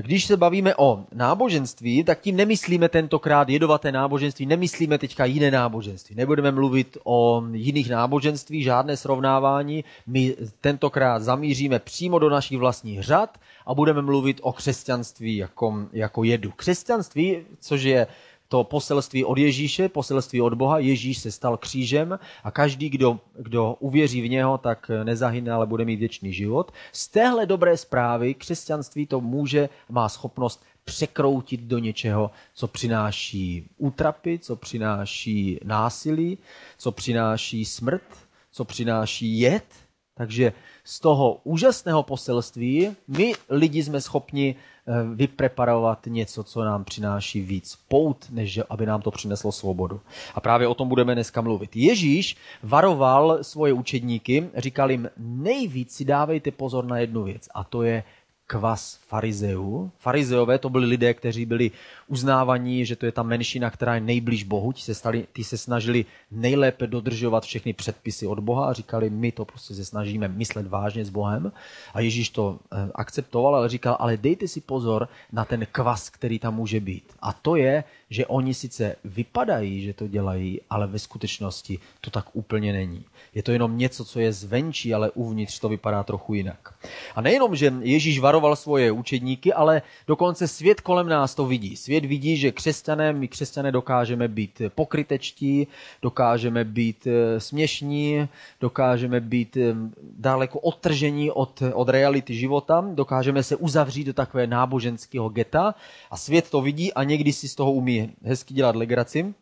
Když se bavíme o náboženství, tak tím nemyslíme tentokrát jedovaté náboženství, nemyslíme teďka jiné náboženství. Nebudeme mluvit o jiných náboženství, žádné srovnávání. My tentokrát zamíříme přímo do našich vlastních řad a budeme mluvit o křesťanství jako, jako jedu. Křesťanství, což je to poselství od Ježíše, poselství od Boha. Ježíš se stal křížem a každý, kdo, kdo uvěří v něho, tak nezahyne, ale bude mít věčný život. Z téhle dobré zprávy křesťanství to může, má schopnost překroutit do něčeho, co přináší útrapy, co přináší násilí, co přináší smrt, co přináší jed. Takže z toho úžasného poselství my lidi jsme schopni Eh, vypreparovat něco, co nám přináší víc pout, než aby nám to přineslo svobodu. A právě o tom budeme dneska mluvit. Ježíš varoval svoje učedníky, říkal jim, nejvíc si dávejte pozor na jednu věc, a to je kvas farizeů. Farizeové to byli lidé, kteří byli uznávaní, že to je ta menšina, která je nejblíž Bohu. Ti se, stali, ti se snažili nejlépe dodržovat všechny předpisy od Boha a říkali, my to prostě se snažíme myslet vážně s Bohem. A Ježíš to eh, akceptoval, ale říkal, ale dejte si pozor na ten kvas, který tam může být. A to je, že oni sice vypadají, že to dělají, ale ve skutečnosti to tak úplně není. Je to jenom něco, co je zvenčí, ale uvnitř to vypadá trochu jinak. A nejenom, že Ježíš varoval svoje učedníky, ale dokonce svět kolem nás to vidí. Svět vidí, že křesťané, my křesťané dokážeme být pokrytečtí, dokážeme být eh, směšní, dokážeme být eh, daleko odtržení od, od reality života, dokážeme se uzavřít do takové náboženského geta a svět to vidí a někdy si z toho umí hezky dělat legraci.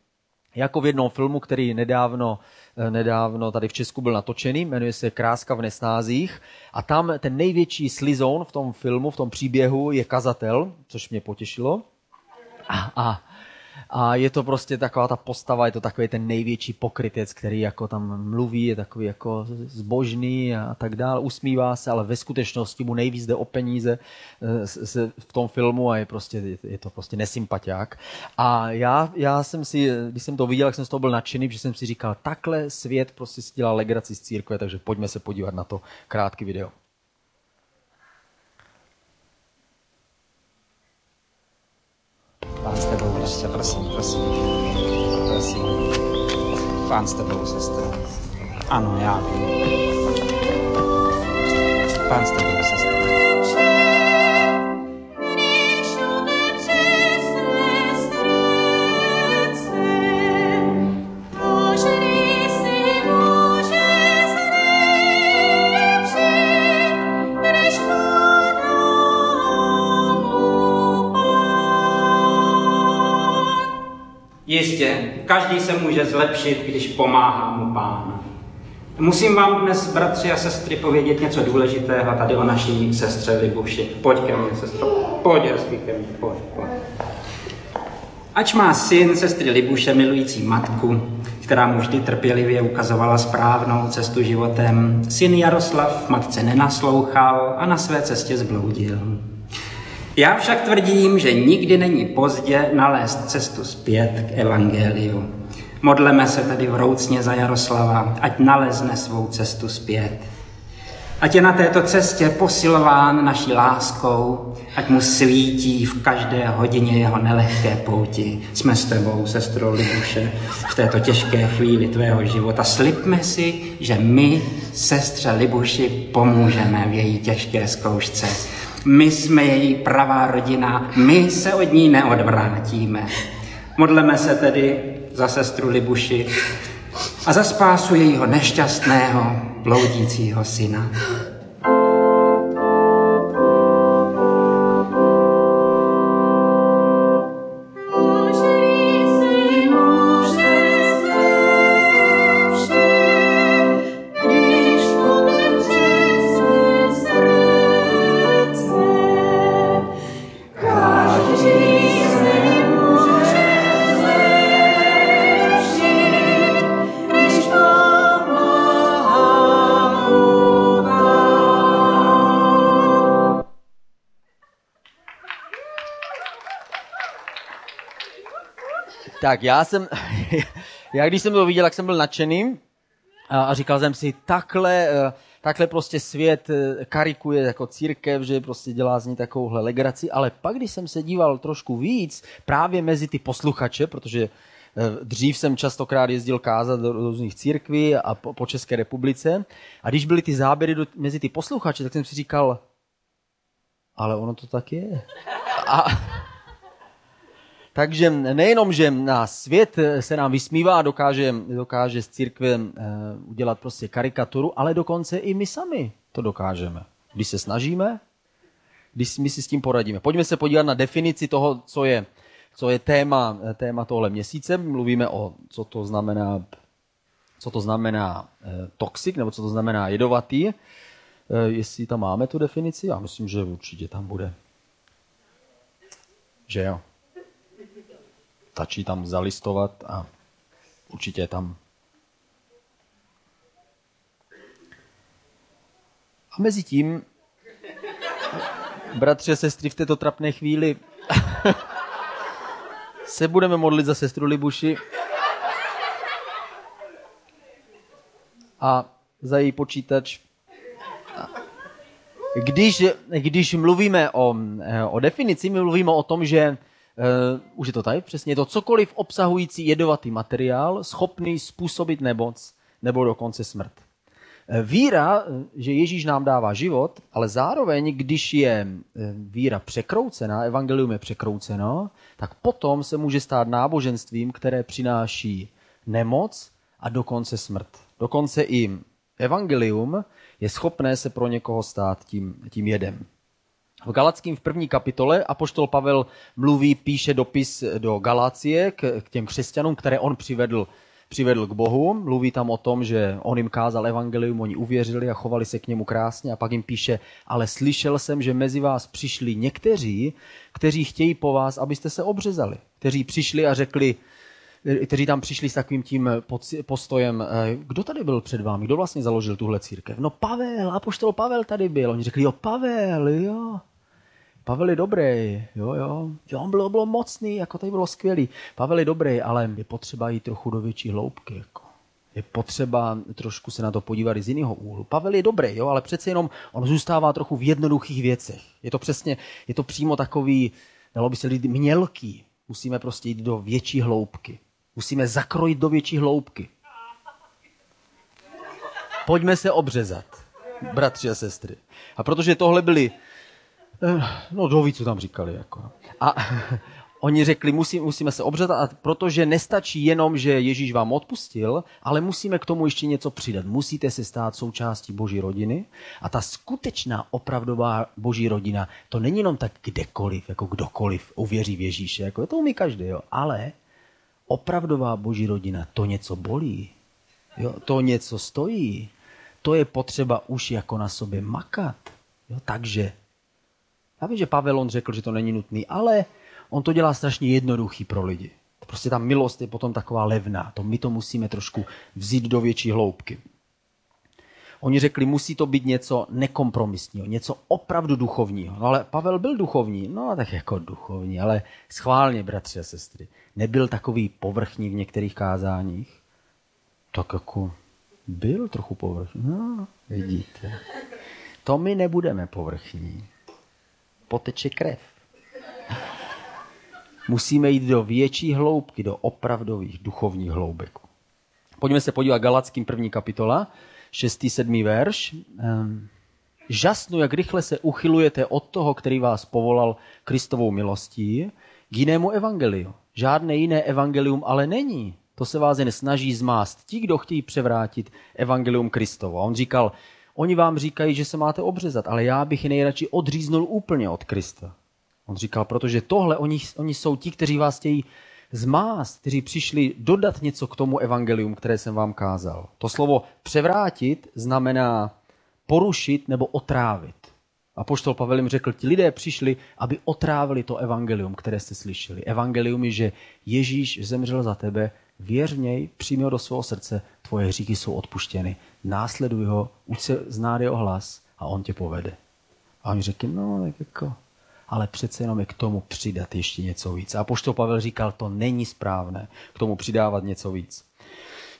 Jako v jednom filmu, který nedávno Eh, nedávno tady v Česku byl natočený, jmenuje se Kráska v nesnázích a tam ten největší slizon v tom filmu, v tom příběhu je kazatel, což mě potěšilo. A, a a je to prostě taková ta postava, je to takový ten největší pokrytec, který jako tam mluví, je takový jako zbožný a tak dále, usmívá se, ale ve skutečnosti mu nejvíc jde o peníze eh, v tom filmu a je, prostě, je to prostě nesympatiák. A já, já jsem si, když jsem to viděl, tak jsem z toho byl nadšený, protože jsem si říkal, takhle svět prostě si dělá legraci z církve, takže pojďme se podívat na to krátký video. Pán s tebou, prostě, prosím, prosím. Prosím. Pán s tebou, sestro. Ano, Jistě, každý se může zlepšit, když pomáhá mu pán. Musím vám dnes, bratři a sestry, povědět něco důležitého tady o naší sestře Libuši. Pojď ke mně, sestro. Pojď, hezky ke mně, pojď, pojď. Ač má syn sestry Libuše milující matku, která mu vždy trpělivě ukazovala správnou cestu životem, syn Jaroslav matce nenaslouchal a na své cestě zbloudil. Já však tvrdím, že nikdy není pozdě nalézt cestu zpět k evangeliu. Modleme se tedy vroucně za Jaroslava, ať nalezne svou cestu zpět. Ať je na této cestě posilován naší láskou, ať mu svítí v každé hodině jeho nelehké pouti. Jsme s tebou, sestro Libuše, v této těžké chvíli tvého života. Slibme si, že my, sestře Libuši, pomůžeme v její těžké zkoušce my jsme její pravá rodina, my se od ní neodvrátíme. Modleme se tedy za sestru Libuši a za spásu jejího nešťastného, bloudícího syna. Tak já jsem, já když jsem to viděl, tak jsem byl nadšený a, a říkal jsem si, takhle, eh, takhle prostě svět eh, karikuje jako církev, že prostě dělá z ní takovouhle legraci, ale pak, když jsem se díval trošku víc právě mezi ty posluchače, protože eh, dřív jsem častokrát jezdil kázat do různých církví a po, po České republice a když byly ty záběry do, mezi ty posluchače, tak jsem si říkal, ale ono to tak je. A, takže nejenom, že na svět se nám vysmívá dokáže, dokáže z církve eh, udělat prostě karikaturu, ale dokonce i my sami to dokážeme. Když se snažíme, když my si s tím poradíme. Pojďme se podívat na definici toho, co je, co je téma, téma tohle měsíce. Mluvíme o, co to znamená, co to znamená eh, toxik, nebo co to znamená jedovatý. Eh, jestli tam máme tu definici, já myslím, že určitě tam bude. Že jo stačí tam zalistovat a určitě tam. A mezi tím, bratři a sestry, v této trapné chvíli se budeme modlit za sestru Libuši a za její počítač. Když, když mluvíme o, o definici, my mluvíme o tom, že Uh, už je to tady, přesně je to cokoliv obsahující jedovatý materiál, schopný způsobit nemoc nebo dokonce smrt. Uh, víra, eh, že Ježíš nám dává život, ale zároveň, když je víra překroucená, evangelium je překrouceno, tak potom se může stát náboženstvím, které přináší nemoc a dokonce smrt. Dokonce i evangelium je schopné se pro někoho stát tím, tím jedem. V Galackým v první kapitole apoštol Pavel mluví, píše dopis do Galácie k, k těm křesťanům, které on přivedl, přivedl k Bohu. Mluví tam o tom, že on jim kázal evangelium, oni uvěřili a chovali se k němu krásně a pak jim píše, ale slyšel jsem, že mezi vás přišli někteří, kteří chtějí po vás, abyste se obřezali. Kteří přišli a řekli, kteří tam přišli s takovým tím postojem, eh, kdo tady byl před vámi, kdo vlastně založil tuhle církev? No Pavel, apoštol Pavel tady byl. Oni řekli, jo Pavel, jo. Pavel je dobrý, jo, jo. Jo, on byl, byl mocný, jako tady bylo skvělý. Pavel je dobrý, ale je potřeba jít trochu do větší hloubky, jako. Je potřeba trošku se na to podívat i z jiného úhlu. Pavel je dobrý, jo, ale přece jenom on zůstává trochu v jednoduchých věcech. Je to přesně, je to přímo takový, dalo by se lidi mělký. Musíme prostě jít do větší hloubky. Musíme zakrojit do větší hloubky. Pojďme se obřezat, bratři a sestry. A protože tohle byli Eh, no, kdo ví, co tam říkali. Jako. A oni řekli, musí, musíme se obřetat, protože nestačí jenom, že Ježíš vám odpustil, ale musíme k tomu ještě něco přidat. Musíte se stát součástí Boží rodiny a ta skutečná, opravdová Boží rodina, to není jenom tak kdekoliv, jako kdokoliv uvěří v Ježíše, jako to umí každý, jo. ale opravdová Boží rodina, to něco bolí, jo. to něco stojí, to je potřeba už jako na sobě makat. Jo. Takže já vím, že Pavel on řekl, že to není nutný, ale on to dělá strašně jednoduchý pro lidi. Prostě ta milost je potom taková levná. To my to musíme trošku vzít do větší hloubky. Oni řekli, musí to být něco nekompromisního, něco opravdu duchovního. No ale Pavel byl duchovní, no tak jako duchovní, ale schválně, bratři a sestry. Nebyl takový povrchní v některých kázáních. Tak jako byl trochu povrchní. No, vidíte. To my nebudeme povrchní poteče krev. Musíme jít do větší hloubky, do opravdových duchovních hloubek. Pojďme se podívat Galackým první kapitola, 6. 7. verš. Ehm, žasnu, jak rychle se uchylujete od toho, který vás povolal Kristovou milostí, k jinému evangeliu. Žádné jiné evangelium ale není. To se vás jen snaží zmást ti, kdo chtějí převrátit evangelium Kristovo. A on říkal, Oni vám říkají, že se máte obřezat, ale já bych je nejradši odříznul úplně od Krista. On říkal, protože tohle, oni, oni jsou ti, kteří vás chtějí zmást, kteří přišli dodat něco k tomu evangelium, které jsem vám kázal. To slovo převrátit znamená porušit nebo otrávit. A poštol Pavel jim řekl, ti lidé přišli, aby otrávili to evangelium, které jste slyšeli. Evangelium je, že Ježíš zemřel za tebe, věř v něj, přijmi ho do svého srdce, tvoje hříchy jsou odpuštěny následuj ho, uč se znát jeho hlas a on tě povede. A oni řekli, no tak jako, ale přece jenom je k tomu přidat ještě něco víc. A poštol Pavel říkal, to není správné k tomu přidávat něco víc.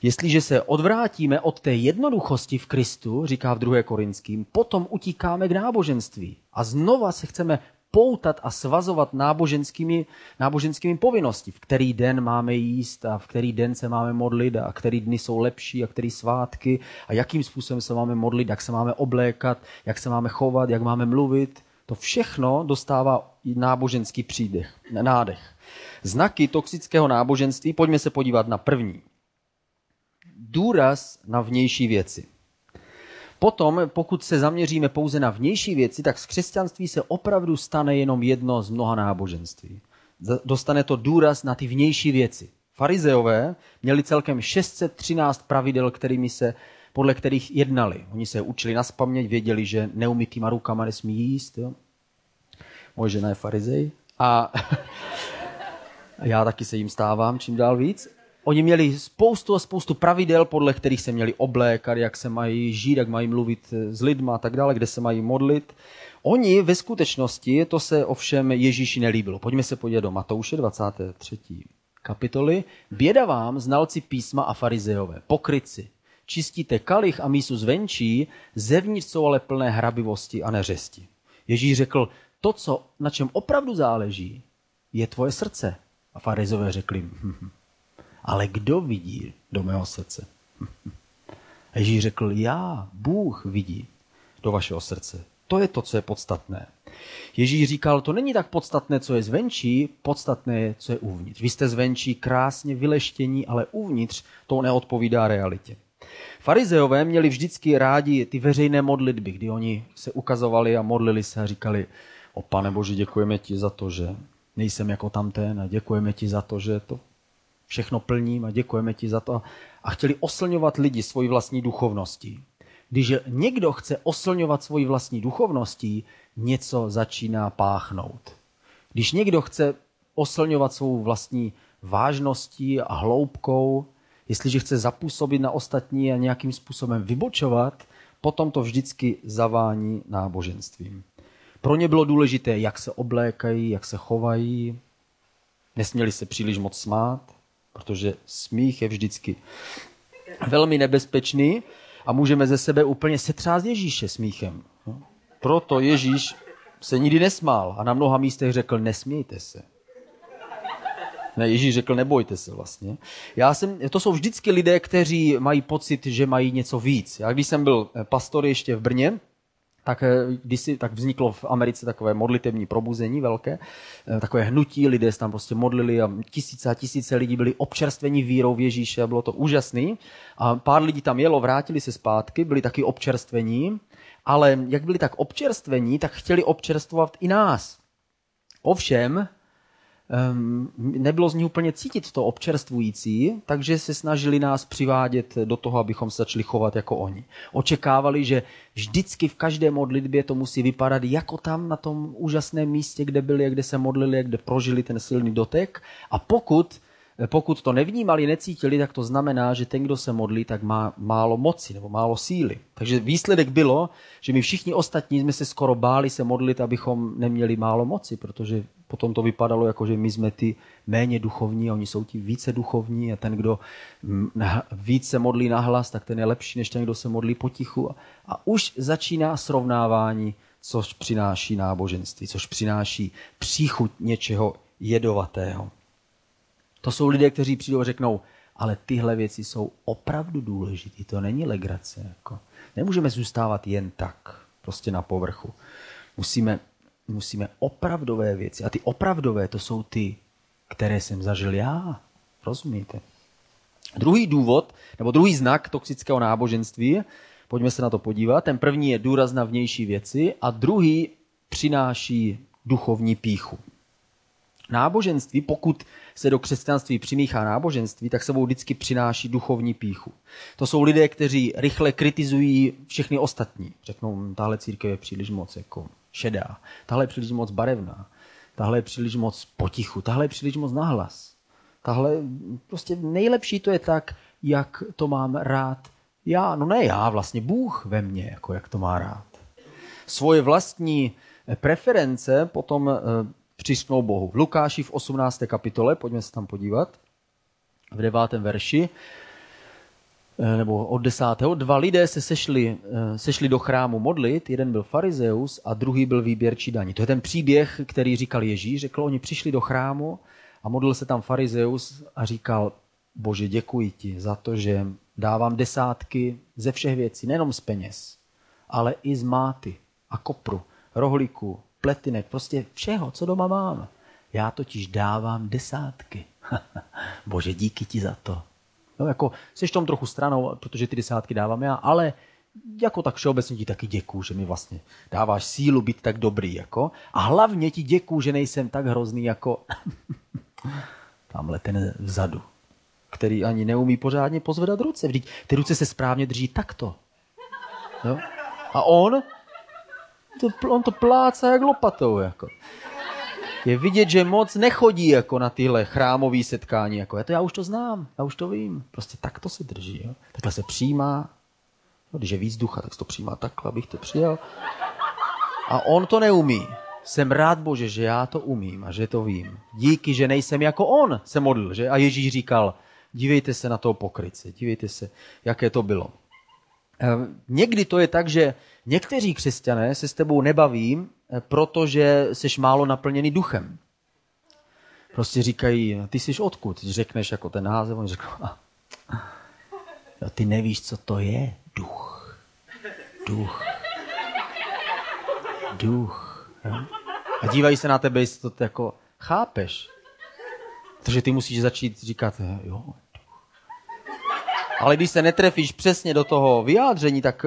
Jestliže se odvrátíme od té jednoduchosti v Kristu, říká v 2. Korinským, potom utíkáme k náboženství. A znova se chceme poutat a svazovat náboženskými, náboženskými povinnosti. V který den máme jíst a v který den se máme modlit a který dny jsou lepší a který svátky a jakým způsobem se máme modlit, jak se máme oblékat, jak se máme chovat, jak máme mluvit. To všechno dostává náboženský přídech, nádech. Znaky toxického náboženství, pojďme se podívat na první. Důraz na vnější věci. Potom, pokud se zaměříme pouze na vnější věci, tak z křesťanství se opravdu stane jenom jedno z mnoha náboženství. Dostane to důraz na ty vnější věci. Farizeové měli celkem 613 pravidel, kterými se, podle kterých jednali. Oni se učili na spaměť, věděli, že neumytýma rukama nesmí jíst. Jo? Moje žena je farizej. A já taky se jim stávám čím dál víc. Oni měli spoustu a spoustu pravidel, podle kterých se měli oblékat, jak se mají žít, jak mají mluvit s lidma a tak dále, kde se mají modlit. Oni ve skutečnosti, to se ovšem Ježíši nelíbilo. Pojďme se podívat do Matouše 23. kapitoly. Běda vám, znalci písma a farizeové, pokryci. Čistíte kalich a mísu zvenčí, zevnitř jsou ale plné hrabivosti a neřesti. Ježíš řekl, to, co, na čem opravdu záleží, je tvoje srdce. A farizové řekli, hm, hm, hm ale kdo vidí do mého srdce? Ježíš řekl, já, Bůh vidí do vašeho srdce. To je to, co je podstatné. Ježíš říkal, to není tak podstatné, co je zvenčí, podstatné je, co je uvnitř. Vy jste zvenčí krásně vyleštění, ale uvnitř to neodpovídá realitě. Farizeové měli vždycky rádi ty veřejné modlitby, kdy oni se ukazovali a modlili se a říkali, o pane Bože, děkujeme ti za to, že nejsem jako tamten a děkujeme ti za to, že to všechno plním a děkujeme ti za to. A chtěli oslňovat lidi svojí vlastní duchovností. Když někdo chce oslňovat svojí vlastní duchovností, něco začíná páchnout. Když někdo chce oslňovat svou vlastní vážností a hloubkou, jestliže chce zapůsobit na ostatní a nějakým způsobem vybočovat, potom to vždycky zavání náboženstvím. Pro ně bylo důležité, jak se oblékají, jak se chovají, nesměli se příliš moc smát, protože smích je vždycky velmi nebezpečný a můžeme ze sebe úplně setřást Ježíše smíchem. Proto Ježíš se nikdy nesmál a na mnoha místech řekl, nesmějte se. Ne, Ježíš řekl, nebojte se vlastně. Já jsem, to jsou vždycky lidé, kteří mají pocit, že mají něco víc. Já když jsem byl pastor ještě v Brně, tak, eh, kdysi, tak vzniklo v Americe takové modlitební probuzení velké, eh, takové hnutí, lidé se tam prostě modlili a tisíce a tisíce lidí byli občerstveni vírou v Ježíše bylo to úžasný. A pár lidí tam jelo, vrátili se zpátky, byli taky občerstvení, ale jak byli tak občerstvení, tak chtěli občerstvovat i nás. Ovšem, nebylo z nich úplně cítit to občerstvující, takže se snažili nás přivádět do toho, abychom se začali chovat jako oni. Očekávali, že vždycky v každé modlitbě to musí vypadat jako tam na tom úžasném místě, kde byli, kde se modlili, kde prožili ten silný dotek. A pokud pokud to nevnímali, necítili, tak to znamená, že ten, kdo se modlí, tak má málo moci nebo málo síly. Takže výsledek bylo, že my všichni ostatní jsme se skoro báli se modlit, abychom neměli málo moci, protože potom to vypadalo jako, že my jsme ty méně duchovní a oni jsou ti více duchovní a ten, kdo více se modlí nahlas, tak ten je lepší, než ten, kdo se modlí potichu. A už začíná srovnávání, což přináší náboženství, což přináší příchuť něčeho jedovatého. To jsou lidé, kteří přijdou a řeknou, ale tyhle věci jsou opravdu důležité, to není legrace. Jako. Nemůžeme zůstávat jen tak, prostě na povrchu. Musíme, musíme opravdové věci. A ty opravdové, to jsou ty, které jsem zažil já. Rozumíte? Druhý důvod, nebo druhý znak toxického náboženství, pojďme se na to podívat. Ten první je důraz na vnější věci a druhý přináší duchovní píchu. Náboženství, pokud se do křesťanství přimíchá náboženství, tak sebou vždycky přináší duchovní píchu. To jsou lidé, kteří rychle kritizují všechny ostatní. Řeknou, tahle církev je příliš moc jako šedá, tahle je příliš moc barevná, tahle je příliš moc potichu, tahle je příliš moc nahlas. Tahle, prostě nejlepší to je tak, jak to mám rád já. No ne já, vlastně Bůh ve mně, jako jak to má rád. Svoje vlastní preference potom přisknou Bohu. V Lukáši v 18. kapitole, pojďme se tam podívat, v 9. verši, eh, nebo od desátého, dva lidé se sešli, eh, sešli do chrámu modlit, jeden byl farizeus a druhý byl výběrčí daní. To je ten příběh, který říkal Ježíš, řekl, oni přišli do chrámu a modlil se tam farizeus a říkal, bože, děkuji ti za to, že dávám desátky ze všech věcí, nejenom z peněz, ale i z máty a kopru, rohlíku, pletinek, prostě všeho, co doma mám. Já totiž dávám desátky. Bože, díky ti za to. No, jako, jsi tom trochu stranou, protože ty desátky dávám já, ale jako tak všeobecně ti taky děkuju, že mi vlastně dáváš sílu být tak dobrý. Jako. A hlavně ti děkuju, že nejsem tak hrozný jako tamhle ten vzadu, který ani neumí pořádně pozvedat ruce. Vždyť ty ruce se správně drží takto. Jo? A on, to, on to plácá jak lopatou. Jako je vidět, že moc nechodí jako na tyhle chrámové setkání. Jako. Já, to, já už to znám, já už to vím. Prostě tak to se drží. Jo. Takhle se přijímá. No, když je víc ducha, tak se to přijímá takhle, abych to přijal. A on to neumí. Jsem rád, Bože, že já to umím a že to vím. Díky, že nejsem jako on, se modlil. Že? A Ježíš říkal, dívejte se na toho pokryce, dívejte se, jaké to bylo. Eh, někdy to je tak, že někteří křesťané se s tebou nebaví, eh, protože jsi málo naplněný duchem. Prostě říkají, ty jsi odkud? Když řekneš jako ten název, oni řeknou, jo, ty nevíš, co to je duch. Duch. Duch. A dívají se na tebe, jestli to jako chápeš. Takže ty musíš začít říkat, jo, ale když se netrefíš přesně do toho vyjádření, tak,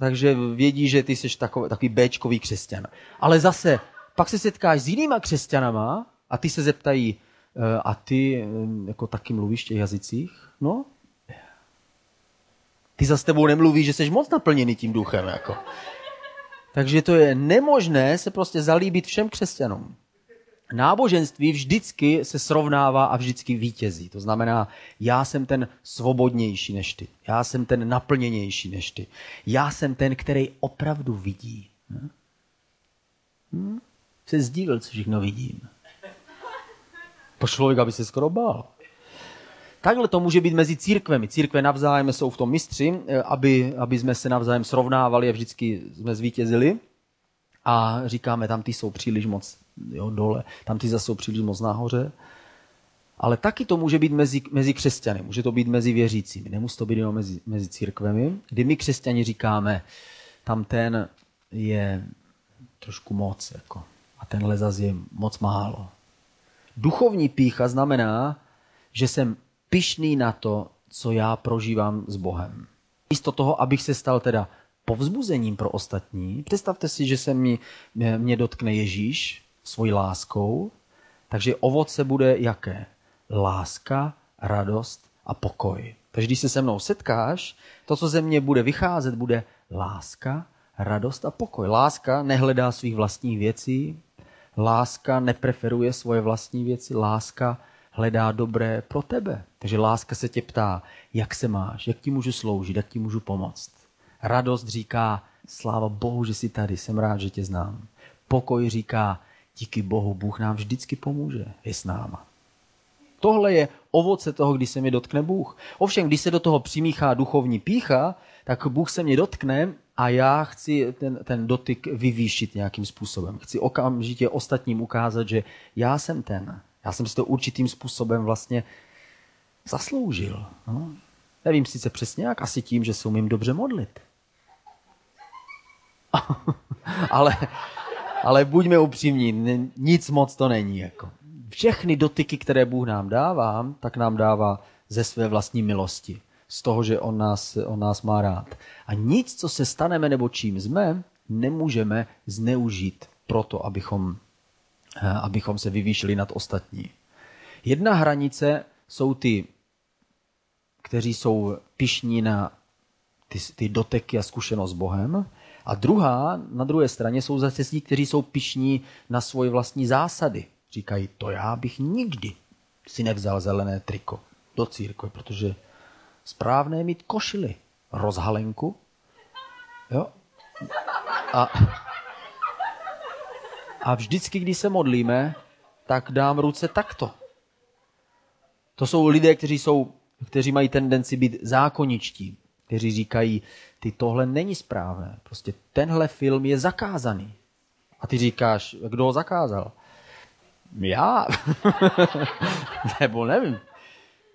takže vědí, že ty jsi takový, takový Bčkový křesťan. Ale zase, pak se setkáš s jinýma křesťanama a ty se zeptají, eh, a ty eh, jako taky mluvíš v těch jazycích? No, ty za s tebou nemluví, že jsi moc naplněný tím duchem. Jako. Takže to je nemožné se prostě zalíbit všem křesťanům náboženství vždycky se srovnává a vždycky vítězí. To znamená, já jsem ten svobodnější než ty. Já jsem ten naplněnější než ty. Já jsem ten, který opravdu vidí. Hm? Hm? Se zdívil, co všechno vidím. To člověk, aby se skoro bál. Takhle to může být mezi církvemi. Církve navzájem jsou v tom mistři, eh, aby, aby jsme se navzájem srovnávali a vždycky jsme zvítězili. A říkáme, tam ty jsou příliš moc jo, dole, tam ty zase jsou příliš moc nahoře. Ale taky to může být mezi, mezi křesťany, může to být mezi věřícími, nemusí to být jenom mezi, mezi církvemi, kdy my křesťani říkáme, tam ten je trošku moc, jako, a tenhle zase je moc málo. Duchovní pícha znamená, že jsem pišný na to, co já prožívám s Bohem. Místo toho, abych se stal teda povzbuzením pro ostatní, představte si, že se mi, mě dotkne Ježíš svojí láskou, takže ovoce bude jaké? Láska, radost a pokoj. Takže když se se mnou setkáš, to, co ze mě bude vycházet, bude láska, radost a pokoj. Láska nehledá svých vlastních věcí, láska nepreferuje svoje vlastní věci, láska hledá dobré pro tebe. Takže láska se tě ptá, jak se máš, jak ti můžu sloužit, jak ti můžu pomoct. Radost říká, sláva Bohu, že jsi tady, jsem rád, že tě znám. Pokoj říká, díky Bohu, Bůh nám vždycky pomůže, je s náma. Tohle je ovoce toho, kdy se mě dotkne Bůh. Ovšem, když se do toho přimíchá duchovní pícha, tak Bůh se mě dotkne a já chci ten, ten dotyk vyvýšit nějakým způsobem. Chci okamžitě ostatním ukázat, že já jsem ten. Já jsem si to určitým způsobem vlastně zasloužil. No. Nevím sice přesně jak, asi tím, že se umím dobře modlit. ale, ale buďme upřímní, nic moc to není. Jako. Všechny dotyky, které Bůh nám dává, tak nám dává ze své vlastní milosti. Z toho, že on nás, on nás má rád. A nic, co se staneme nebo čím jsme, nemůžeme zneužít proto, abychom, eh, abychom se vyvýšili nad ostatní. Jedna hranice jsou ty, kteří jsou pišní na ty, ty doteky a zkušenost s Bohem. A druhá, na druhé straně jsou zase ti, kteří jsou pišní na svoje vlastní zásady. Říkají, to já bych nikdy si nevzal zelené triko do církve, protože správné je mít košily, rozhalenku. Jo? A, a vždycky, když se modlíme, tak dám ruce takto. To jsou lidé, kteří jsou kteří mají tendenci být zákoničtí, kteří říkají, ty tohle není správné, prostě tenhle film je zakázaný. A ty říkáš, kdo ho zakázal? Já? Nebo nevím.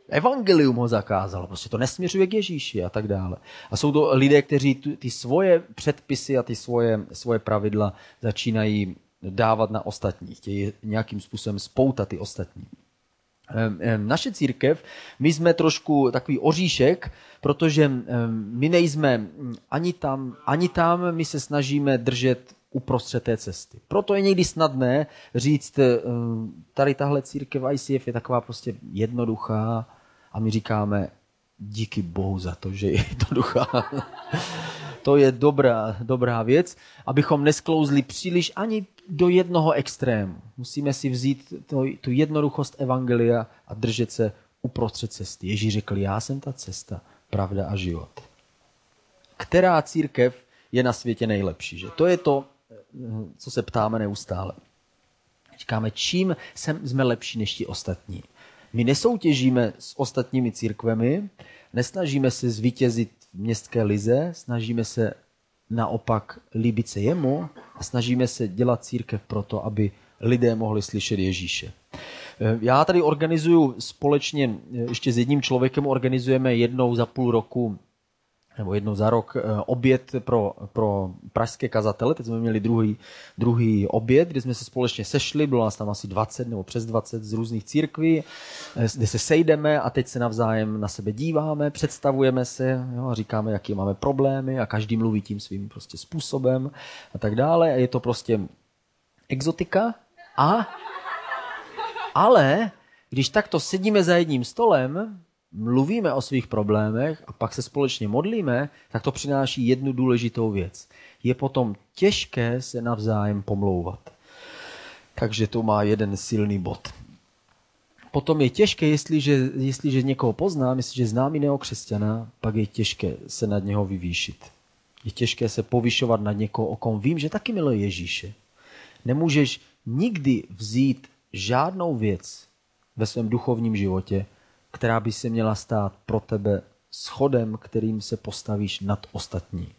Evangelium ho zakázalo, prostě to nesměřuje k Ježíši a tak dále. A jsou to lidé, kteří ty svoje předpisy a ty svoje, svoje pravidla začínají dávat na ostatní, chtějí nějakým způsobem spoutat ty ostatní. Naše církev, my jsme trošku takový oříšek, protože my nejsme ani tam, ani tam, my se snažíme držet uprostřed té cesty. Proto je někdy snadné říct, tady tahle církev ICF je taková prostě jednoduchá a my říkáme, díky Bohu za to, že je jednoduchá. to je dobrá, dobrá věc, abychom nesklouzli příliš ani do jednoho extrému. Musíme si vzít to, tu jednoduchost evangelia a držet se uprostřed cesty. Ježíš řekl, já jsem ta cesta, pravda a život. Která církev je na světě nejlepší? Že? To je to, co se ptáme neustále. Říkáme, čím jsme lepší než ti ostatní. My nesoutěžíme s ostatními církvemi, nesnažíme se zvítězit v městské lize, snažíme se naopak líbit se jemu a snažíme se dělat církev proto, aby lidé mohli slyšet Ježíše. Já tady organizuju společně, ještě s jedním člověkem organizujeme jednou za půl roku nebo jednou za rok eh, oběd pro, pro pražské kazatele. Teď jsme měli druhý, druhý oběd, kde jsme se společně sešli, bylo nás tam asi 20 nebo přes 20 z různých církví, eh, kde se sejdeme a teď se navzájem na sebe díváme, představujeme se jo, a říkáme, jaký máme problémy a každý mluví tím svým prostě způsobem a tak dále. A je to prostě exotika a ale když takto sedíme za jedním stolem, mluvíme o svých problémech a pak se společně modlíme, tak to přináší jednu důležitou věc. Je potom těžké se navzájem pomlouvat. Takže to má jeden silný bod. Potom je těžké, jestliže, jestliže někoho poznám, jestliže znám jiného křesťana, pak je těžké se nad něho vyvýšit. Je těžké se povyšovat nad někoho, o kom vím, že taky miluje Ježíše. Nemůžeš nikdy vzít žádnou věc ve svém duchovním životě která by se měla stát pro tebe schodem, kterým se postavíš nad ostatní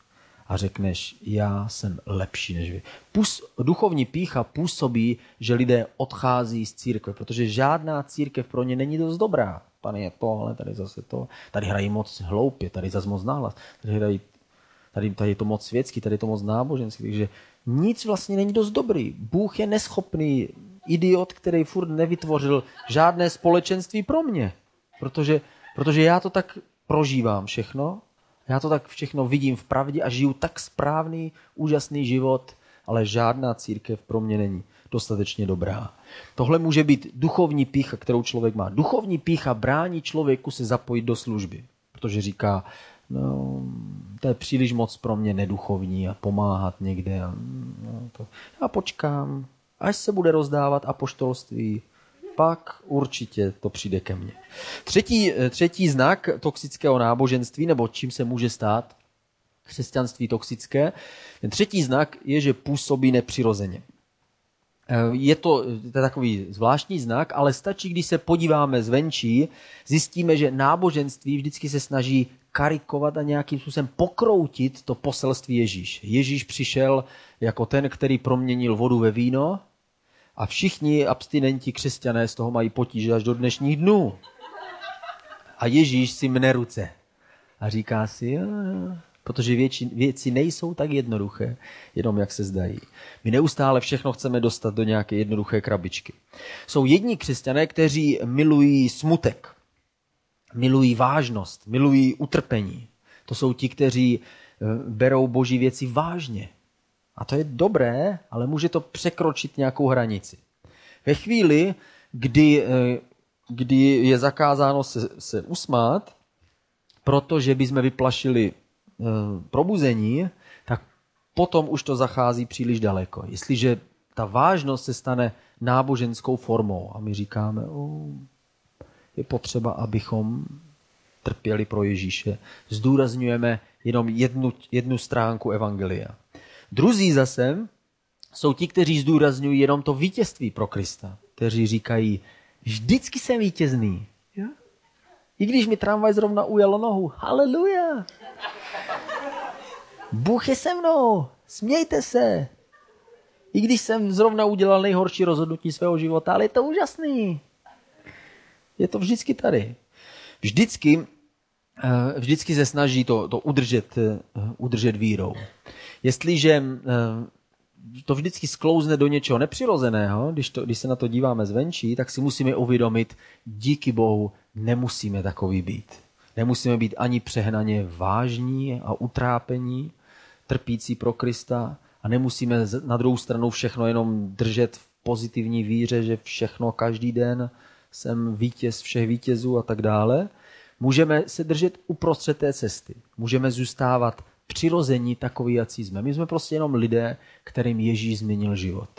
a řekneš, já jsem lepší než vy. Pus, duchovní pícha působí, že lidé odchází z církve, protože žádná církev pro ně není dost dobrá. Tady je tohle, tady zase to, tady hrají moc hloupě, tady zase moc náhlas, tady, hrají, tady, tady je to moc světský, tady je to moc náboženský, takže nic vlastně není dost dobrý. Bůh je neschopný idiot, který furt nevytvořil žádné společenství pro mě. Protože, protože já to tak prožívám všechno, já to tak všechno vidím v pravdě a žiju tak správný, úžasný život, ale žádná církev pro mě není dostatečně dobrá. Tohle může být duchovní pícha, kterou člověk má. Duchovní pícha brání člověku se zapojit do služby, protože říká, no, to je příliš moc pro mě neduchovní a pomáhat někde. A, no, to, já počkám, až se bude rozdávat apoštolství, pak určitě to přijde ke mně. Třetí, eh, třetí znak toxického náboženství, nebo čím se může stát křesťanství toxické, ten třetí znak je, že působí nepřirozeně. Eh, je to, to je takový zvláštní znak, ale stačí, když se podíváme zvenčí, zjistíme, že náboženství vždycky se snaží karikovat a nějakým způsobem pokroutit to poselství Ježíš. Ježíš přišel jako ten, který proměnil vodu ve víno, a všichni abstinenti křesťané z toho mají potíže až do dnešních dnů. A Ježíš si mne ruce. A říká si, jo, protože věci, věci nejsou tak jednoduché, jenom jak se zdají. My neustále všechno chceme dostat do nějaké jednoduché krabičky. Jsou jedni křesťané, kteří milují smutek, milují vážnost, milují utrpení. To jsou ti, kteří eh, berou boží věci vážně. A to je dobré, ale může to překročit nějakou hranici. Ve chvíli, kdy, eh, kdy je zakázáno se, se usmát, protože bychom vyplašili eh, probuzení, tak potom už to zachází příliš daleko. Jestliže ta vážnost se stane náboženskou formou a my říkáme, o, je potřeba, abychom trpěli pro Ježíše, zdůrazňujeme jenom jednu, jednu stránku Evangelia. Druzí zase jsou ti, kteří zdůrazňují jenom to vítězství pro Krista. Kteří říkají, vždycky jsem vítězný. I když mi tramvaj zrovna ujelo nohu. Haleluja! Bůh je se mnou. Smějte se. I když jsem zrovna udělal nejhorší rozhodnutí svého života, ale je to úžasný. Je to vždycky tady. Vždycky, eh, vždycky se snaží to, to udržet, eh, udržet vírou. Jestliže eh, to vždycky sklouzne do něčeho nepřirozeného, když, to, když se na to díváme zvenčí, tak si musíme uvědomit, díky Bohu nemusíme takový být. Nemusíme být ani přehnaně vážní a utrápení, trpící pro Krista a nemusíme na druhou stranu všechno jenom držet v pozitivní víře, že všechno každý den jsem vítěz všech vítězů a tak dále. Můžeme se držet uprostřed té cesty. Můžeme zůstávat přirození takový, jaký jsme. My jsme prostě jenom lidé, kterým Ježíš změnil život.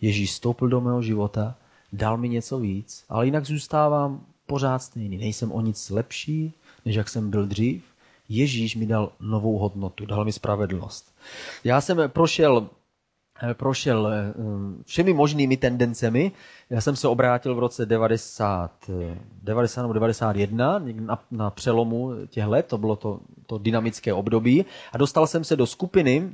Ježíš stoupil do mého života, dal mi něco víc, ale jinak zůstávám pořád stejný. Nejsem o nic lepší, než jak jsem byl dřív. Ježíš mi dal novou hodnotu, dal mi spravedlnost. Já jsem prošel prošel eh, všemi možnými tendencemi. Já jsem se obrátil v roce 90, 90 eh, nebo 91 na, na přelomu těch let, to bylo to, to dynamické období a dostal jsem se do skupiny,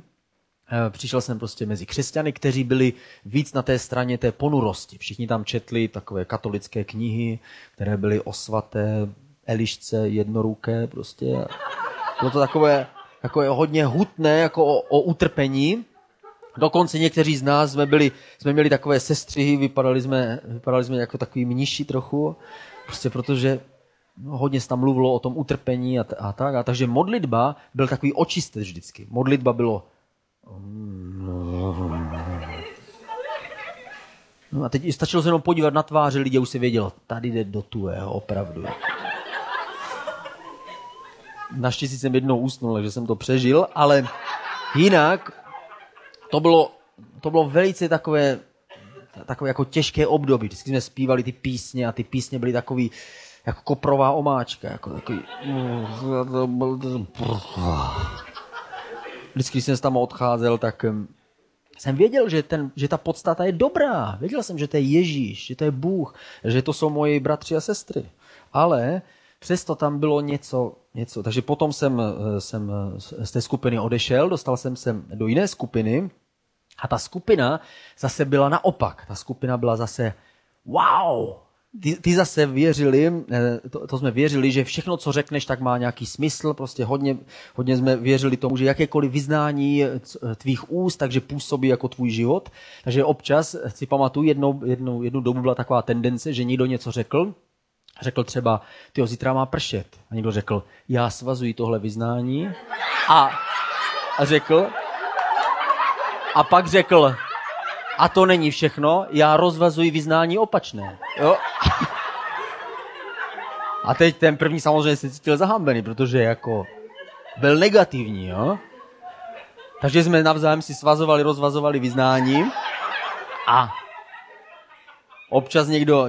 přišel jsem prostě mezi křesťany, kteří byli víc na té straně té ponurosti. Všichni tam četli takové katolické knihy, které byly o svaté Elišce jednoruké prostě. Bylo to takové, takové hodně hutné, jako o, o utrpení. Dokonce někteří z nás jsme, byli, jsme měli takové sestřihy, vypadali jsme, vypadali jsme jako takový mniši trochu, prostě protože hodně se tam mluvilo o tom utrpení a, a tak. A takže modlitba byl takový očistec vždycky. Modlitba bylo No a teď stačilo se jenom podívat na tváře lidí, už se vědělo, tady jde do tuého, opravdu. Naštěstí jsem jednou usnul, takže jsem to přežil, ale jinak to bylo, to bylo velice takové, takové jako těžké období. Vždycky jsme zpívali ty písně a ty písně byly takový, jako koprová omáčka. Jako takový... Vždycky, když jsem tam odcházel, tak jsem věděl, že, ten, že ta podstata je dobrá. Věděl jsem, že to je Ježíš, že to je Bůh, že to jsou moji bratři a sestry. Ale přesto tam bylo něco, něco. Takže potom jsem, jsem z té skupiny odešel, dostal jsem se do jiné skupiny, a ta skupina zase byla naopak. Ta skupina byla zase wow, ty, ty zase věřili, eh, to, to jsme věřili, že všechno, co řekneš, tak má nějaký smysl. Prostě hodně, hodně jsme věřili tomu, že jakékoliv vyznání eh, tvých úst, takže působí jako tvůj život. Takže občas si pamatuju, jednou, jednou, jednu dobu byla taková tendence, že někdo něco řekl, řekl třeba, ty zítra má pršet. A někdo řekl, já svazuji tohle vyznání. A, a řekl, a pak řekl, a to není všechno, já rozvazuji vyznání opačné. Jo? A teď ten první samozřejmě se cítil zahambený, protože jako byl negativní, jo? Takže jsme navzájem si svazovali, rozvazovali vyznání a občas někdo,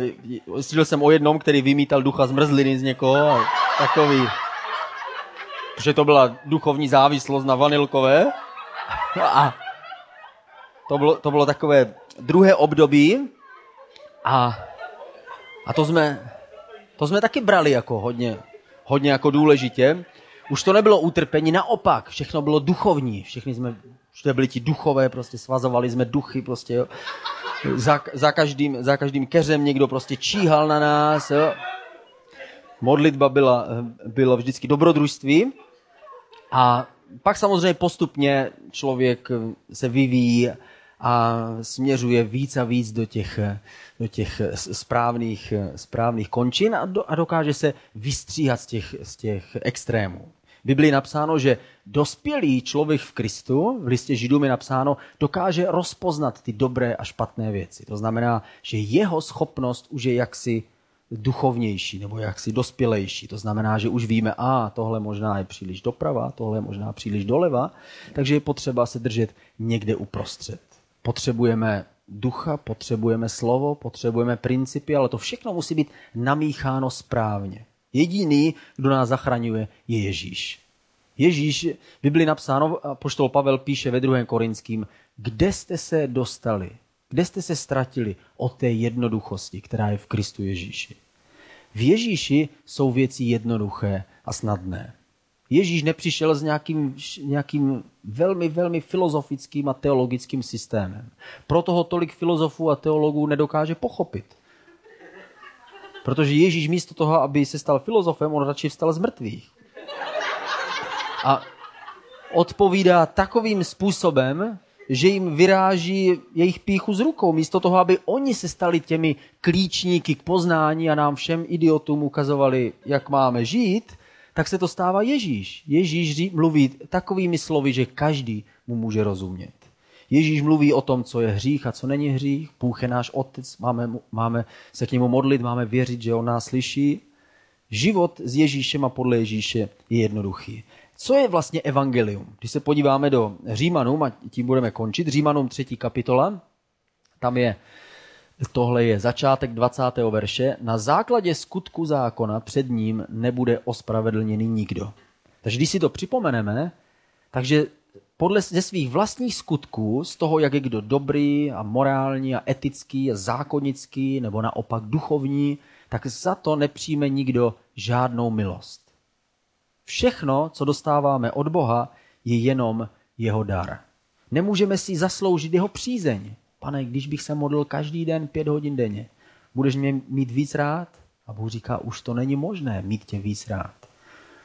slyšel jsem o jednom, který vymítal ducha zmrzliny z někoho, a takový, že to byla duchovní závislost na vanilkové a to bylo, to bylo takové druhé období a, a to, jsme, to jsme taky brali jako hodně, hodně jako důležitě. Už to nebylo utrpení, naopak, všechno bylo duchovní. Všichni jsme, všude byli ti duchové, prostě svazovali jsme duchy, prostě jo. Za, za, každým, za každým keřem někdo prostě číhal na nás, jo. Modlitba byla, bylo vždycky dobrodružství a pak samozřejmě postupně člověk se vyvíjí a směřuje víc a víc do těch, do těch správných, správných končin a, do, a dokáže se vystříhat z těch, z těch extrémů. Biblii je napsáno, že dospělý člověk v Kristu, v listě Židům je napsáno, dokáže rozpoznat ty dobré a špatné věci. To znamená, že jeho schopnost už je jaksi duchovnější nebo jaksi dospělejší. To znamená, že už víme, a tohle možná je příliš doprava, tohle je možná příliš doleva, takže je potřeba se držet někde uprostřed. Potřebujeme ducha, potřebujeme slovo, potřebujeme principy, ale to všechno musí být namícháno správně. Jediný, kdo nás zachraňuje, je Ježíš. Ježíš, Bibli napsáno, poštol Pavel píše ve 2. Korinským, kde jste se dostali, kde jste se ztratili od té jednoduchosti, která je v Kristu Ježíši. V Ježíši jsou věci jednoduché a snadné. Ježíš nepřišel s nějakým, nějakým velmi, velmi filozofickým a teologickým systémem. Proto ho tolik filozofů a teologů nedokáže pochopit. Protože Ježíš místo toho, aby se stal filozofem, on radši vstal z mrtvých. A odpovídá takovým způsobem, že jim vyráží jejich píchu z rukou, místo toho, aby oni se stali těmi klíčníky k poznání a nám všem idiotům ukazovali, jak máme žít, tak se to stává Ježíš. Ježíš mluví takovými slovy, že každý mu může rozumět. Ježíš mluví o tom, co je hřích a co není hřích. Bůh je náš otec, máme, máme se k němu modlit, máme věřit, že on nás slyší. Život s Ježíšem a podle Ježíše je jednoduchý. Co je vlastně evangelium? Když se podíváme do Římanům, a tím budeme končit, Římanům třetí kapitola, tam je, tohle je začátek 20. verše, na základě skutku zákona před ním nebude ospravedlněný nikdo. Takže když si to připomeneme, takže podle ze svých vlastních skutků, z toho, jak je kdo dobrý a morální a etický a zákonický, nebo naopak duchovní, tak za to nepřijme nikdo žádnou milost. Všechno, co dostáváme od Boha, je jenom jeho dar. Nemůžeme si zasloužit jeho přízeň. Pane, když bych se modlil každý den pět hodin denně, budeš mě mít víc rád? A Bůh říká, už to není možné mít tě víc rád.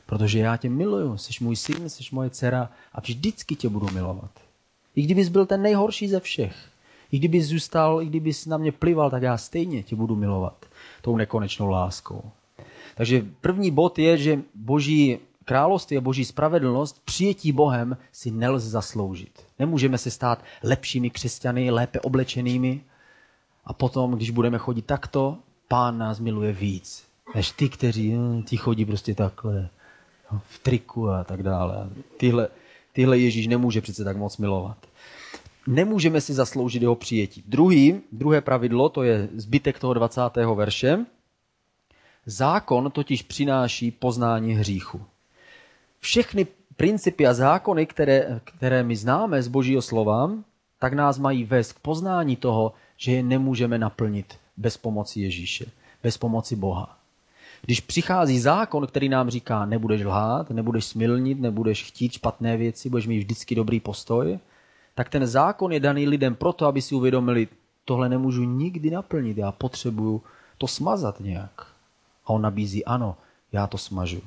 Protože já tě miluju, jsi můj syn, jsi moje dcera a vždycky tě budu milovat. I kdybys byl ten nejhorší ze všech, i kdybys zůstal, i kdybys na mě plival, tak já stejně tě budu milovat tou nekonečnou láskou. Takže první bod je, že boží království a boží spravedlnost, přijetí Bohem si nelze zasloužit. Nemůžeme se stát lepšími křesťany, lépe oblečenými a potom, když budeme chodit takto, pán nás miluje víc, než ty, kteří hm, ti chodí prostě takhle v triku a tak dále. Tyhle, tyhle Ježíš nemůže přece tak moc milovat. Nemůžeme si zasloužit jeho přijetí. Druhý, druhé pravidlo, to je zbytek toho 20. verše. Zákon totiž přináší poznání hříchu. Všechny principy a zákony, které, které my známe z Božího slova, tak nás mají vést k poznání toho, že je nemůžeme naplnit bez pomoci Ježíše, bez pomoci Boha. Když přichází zákon, který nám říká, nebudeš lhát, nebudeš smilnit, nebudeš chtít špatné věci, budeš mít vždycky dobrý postoj, tak ten zákon je daný lidem proto, aby si uvědomili, tohle nemůžu nikdy naplnit, já potřebuju to smazat nějak. A on nabízí, ano, já to smažu.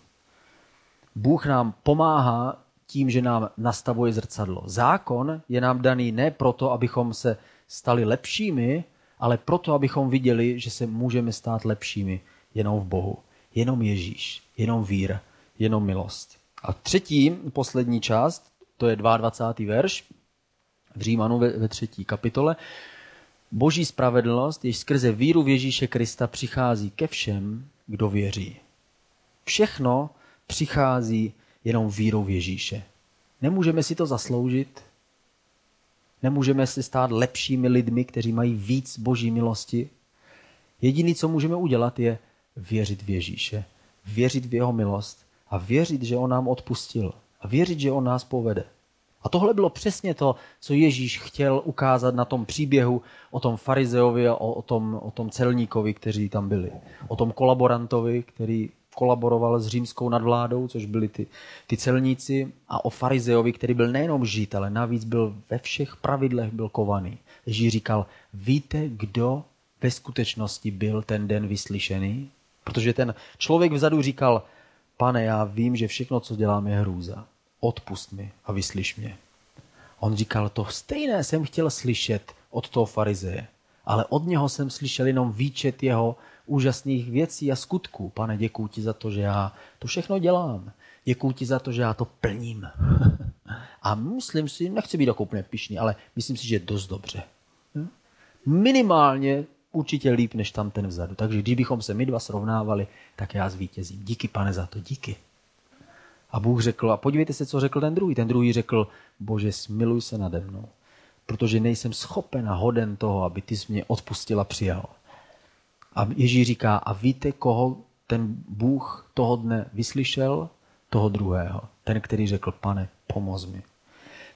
Bůh nám pomáhá tím, že nám nastavuje zrcadlo. Zákon je nám daný ne proto, abychom se stali lepšími, ale proto, abychom viděli, že se můžeme stát lepšími jenom v Bohu. Jenom Ježíš, jenom víra, jenom milost. A třetí, poslední část, to je 22. verš v Římanu ve, ve třetí kapitole. Boží spravedlnost, jež skrze víru v Ježíše Krista přichází ke všem, kdo věří. Všechno přichází jenom vírou v Ježíše. Nemůžeme si to zasloužit, nemůžeme si stát lepšími lidmi, kteří mají víc boží milosti. Jediný, co můžeme udělat, je věřit v Ježíše, věřit v jeho milost a věřit, že on nám odpustil a věřit, že on nás povede. A tohle bylo přesně to, co Ježíš chtěl ukázat na tom příběhu o tom farizeovi a o, o, tom, o tom celníkovi, kteří tam byli. O tom kolaborantovi, který kolaboroval s římskou nadvládou, což byli ty, ty celníci, a o farizeovi, který byl nejenom žít, ale navíc byl ve všech pravidlech byl kovaný. Ježíš říkal, víte, kdo ve skutečnosti byl ten den vyslyšený? Protože ten člověk vzadu říkal, pane, já vím, že všechno, co dělám, je hrůza. Odpust mi a vyslyš mě. On říkal, to stejné jsem chtěl slyšet od toho farizeje, ale od něho jsem slyšel jenom výčet jeho úžasných věcí a skutků. Pane, děkuji ti za to, že já to všechno dělám. Děkuji ti za to, že já to plním. A myslím si, nechci být jako úplně pišný, ale myslím si, že dost dobře. Minimálně určitě líp než tam ten vzadu. Takže kdybychom se my dva srovnávali, tak já zvítězím. Díky, pane, za to, díky. A Bůh řekl, a podívejte se, co řekl ten druhý. Ten druhý řekl, bože, smiluj se nade mnou, protože nejsem schopen a hoden toho, aby ty jsi mě odpustil a přijal. A Ježíš říká, a víte, koho ten Bůh toho dne vyslyšel? Toho druhého. Ten, který řekl, pane, pomoz mi.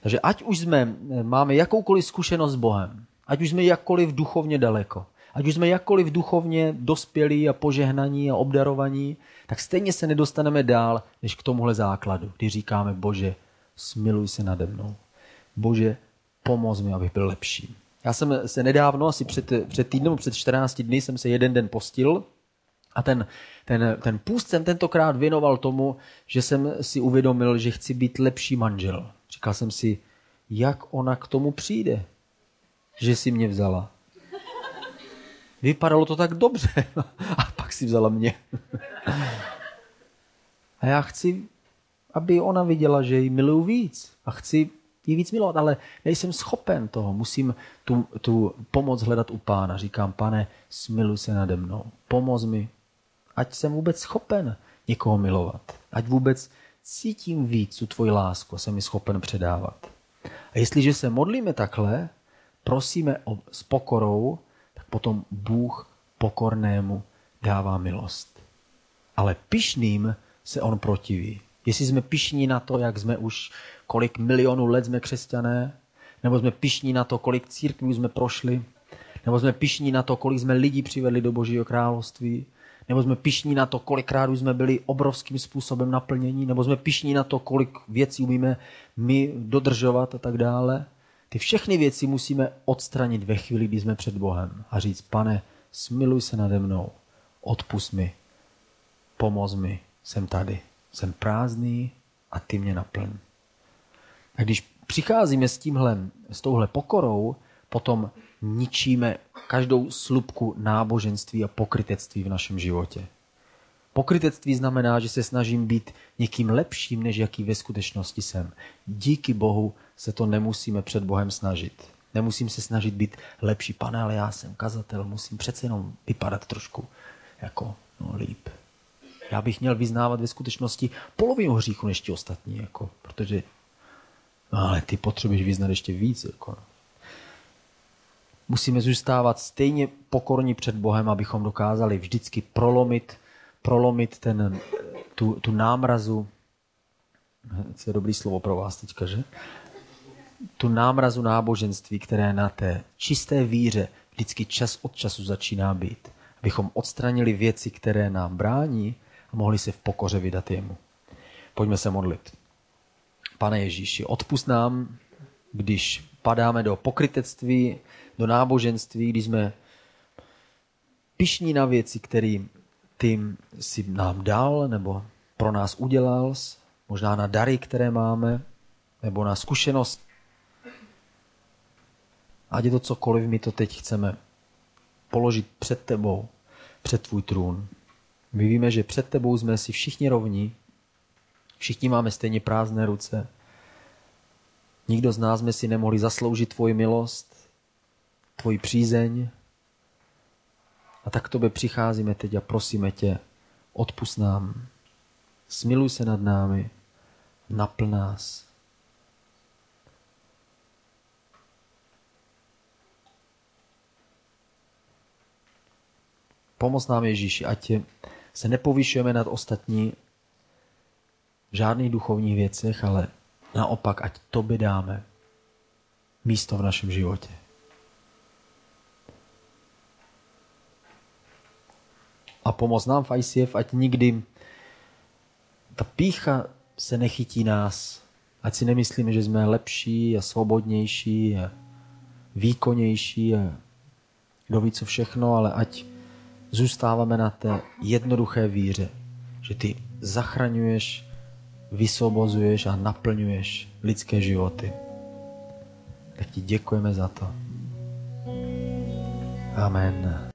Takže ať už jsme, máme jakoukoliv zkušenost s Bohem, ať už jsme jakkoliv duchovně daleko, ať už jsme jakkoliv duchovně dospělí a požehnaní a obdarovaní, tak stejně se nedostaneme dál, než k tomuhle základu, kdy říkáme, Bože, smiluj se nade mnou. Bože, pomoz mi, abych byl lepší. Já jsem se nedávno, asi před, před týdnem, před 14 dny, jsem se jeden den postil a ten, ten, ten půst jsem tentokrát věnoval tomu, že jsem si uvědomil, že chci být lepší manžel. Říkal jsem si, jak ona k tomu přijde, že si mě vzala. Vypadalo to tak dobře. A pak si vzala mě. A já chci, aby ona viděla, že ji miluju víc. A chci ji víc milovat, ale nejsem schopen toho. Musím tu, tu pomoc hledat u pána. Říkám, pane, smiluj se nade mnou. Pomoz mi, ať jsem vůbec schopen někoho milovat. Ať vůbec cítím víc tu tvoji lásku a jsem mi schopen předávat. A jestliže se modlíme takhle, prosíme o, s pokorou, tak potom Bůh pokornému dává milost. Ale pišným se on protiví. Jestli jsme pišní na to, jak jsme už, kolik milionů let jsme křesťané, nebo jsme pišní na to, kolik církví jsme prošli, nebo jsme pišní na to, kolik jsme lidí přivedli do Božího království, nebo jsme pišní na to, kolikrát už jsme byli obrovským způsobem naplnění, nebo jsme pišní na to, kolik věcí umíme my dodržovat a tak dále. Ty všechny věci musíme odstranit ve chvíli, kdy jsme před Bohem a říct, pane, smiluj se nade mnou, odpust mi, pomoz mi, jsem tady, jsem prázdný a ty mě naplň. A když přicházíme s tímhle, s touhle pokorou, potom ničíme každou slupku náboženství a pokrytectví v našem životě. Pokrytectví znamená, že se snažím být někým lepším, než jaký ve skutečnosti jsem. Díky Bohu se to nemusíme před Bohem snažit. Nemusím se snažit být lepší. Pane, ale já jsem kazatel, musím přece jenom vypadat trošku jako no, líp. Já bych měl vyznávat ve skutečnosti polovinu hříchu než ti ostatní, jako, protože ale ty potřebuješ vyznat ještě víc. Jako, no musíme zůstávat stejně pokorní před Bohem, abychom dokázali vždycky prolomit, prolomit ten, tu, tu námrazu, to je dobrý slovo pro vás teďka, že? Tu námrazu náboženství, které na té čisté víře vždycky čas od času začíná být. Abychom odstranili věci, které nám brání a mohli se v pokoře vydat jemu. Pojďme se modlit. Pane Ježíši, odpust nám, když padáme do pokrytectví, do náboženství, když jsme pišní na věci, které ty si nám dal nebo pro nás udělal, možná na dary, které máme, nebo na zkušenost. Ať je to cokoliv, my to teď chceme položit před tebou, před tvůj trůn. My víme, že před tebou jsme si všichni rovní, všichni máme stejně prázdné ruce, Nikdo z nás jsme si nemohli zasloužit tvoji milost, tvoji přízeň. A tak k tobě přicházíme teď a prosíme tě, odpust nám, smiluj se nad námi, napl nás. Pomoz nám Ježíši, ať se nepovyšujeme nad ostatní v žádných duchovních věcech, ale Naopak, ať tobě dáme místo v našem životě. A pomoz nám v ICF, ať nikdy ta pícha se nechytí nás, ať si nemyslíme, že jsme lepší a svobodnější a výkonnější a kdo ví co všechno, ale ať zůstáváme na té jednoduché víře, že ty zachraňuješ vysvobozuješ a naplňuješ lidské životy. Tak ti děkujeme za to. Amen.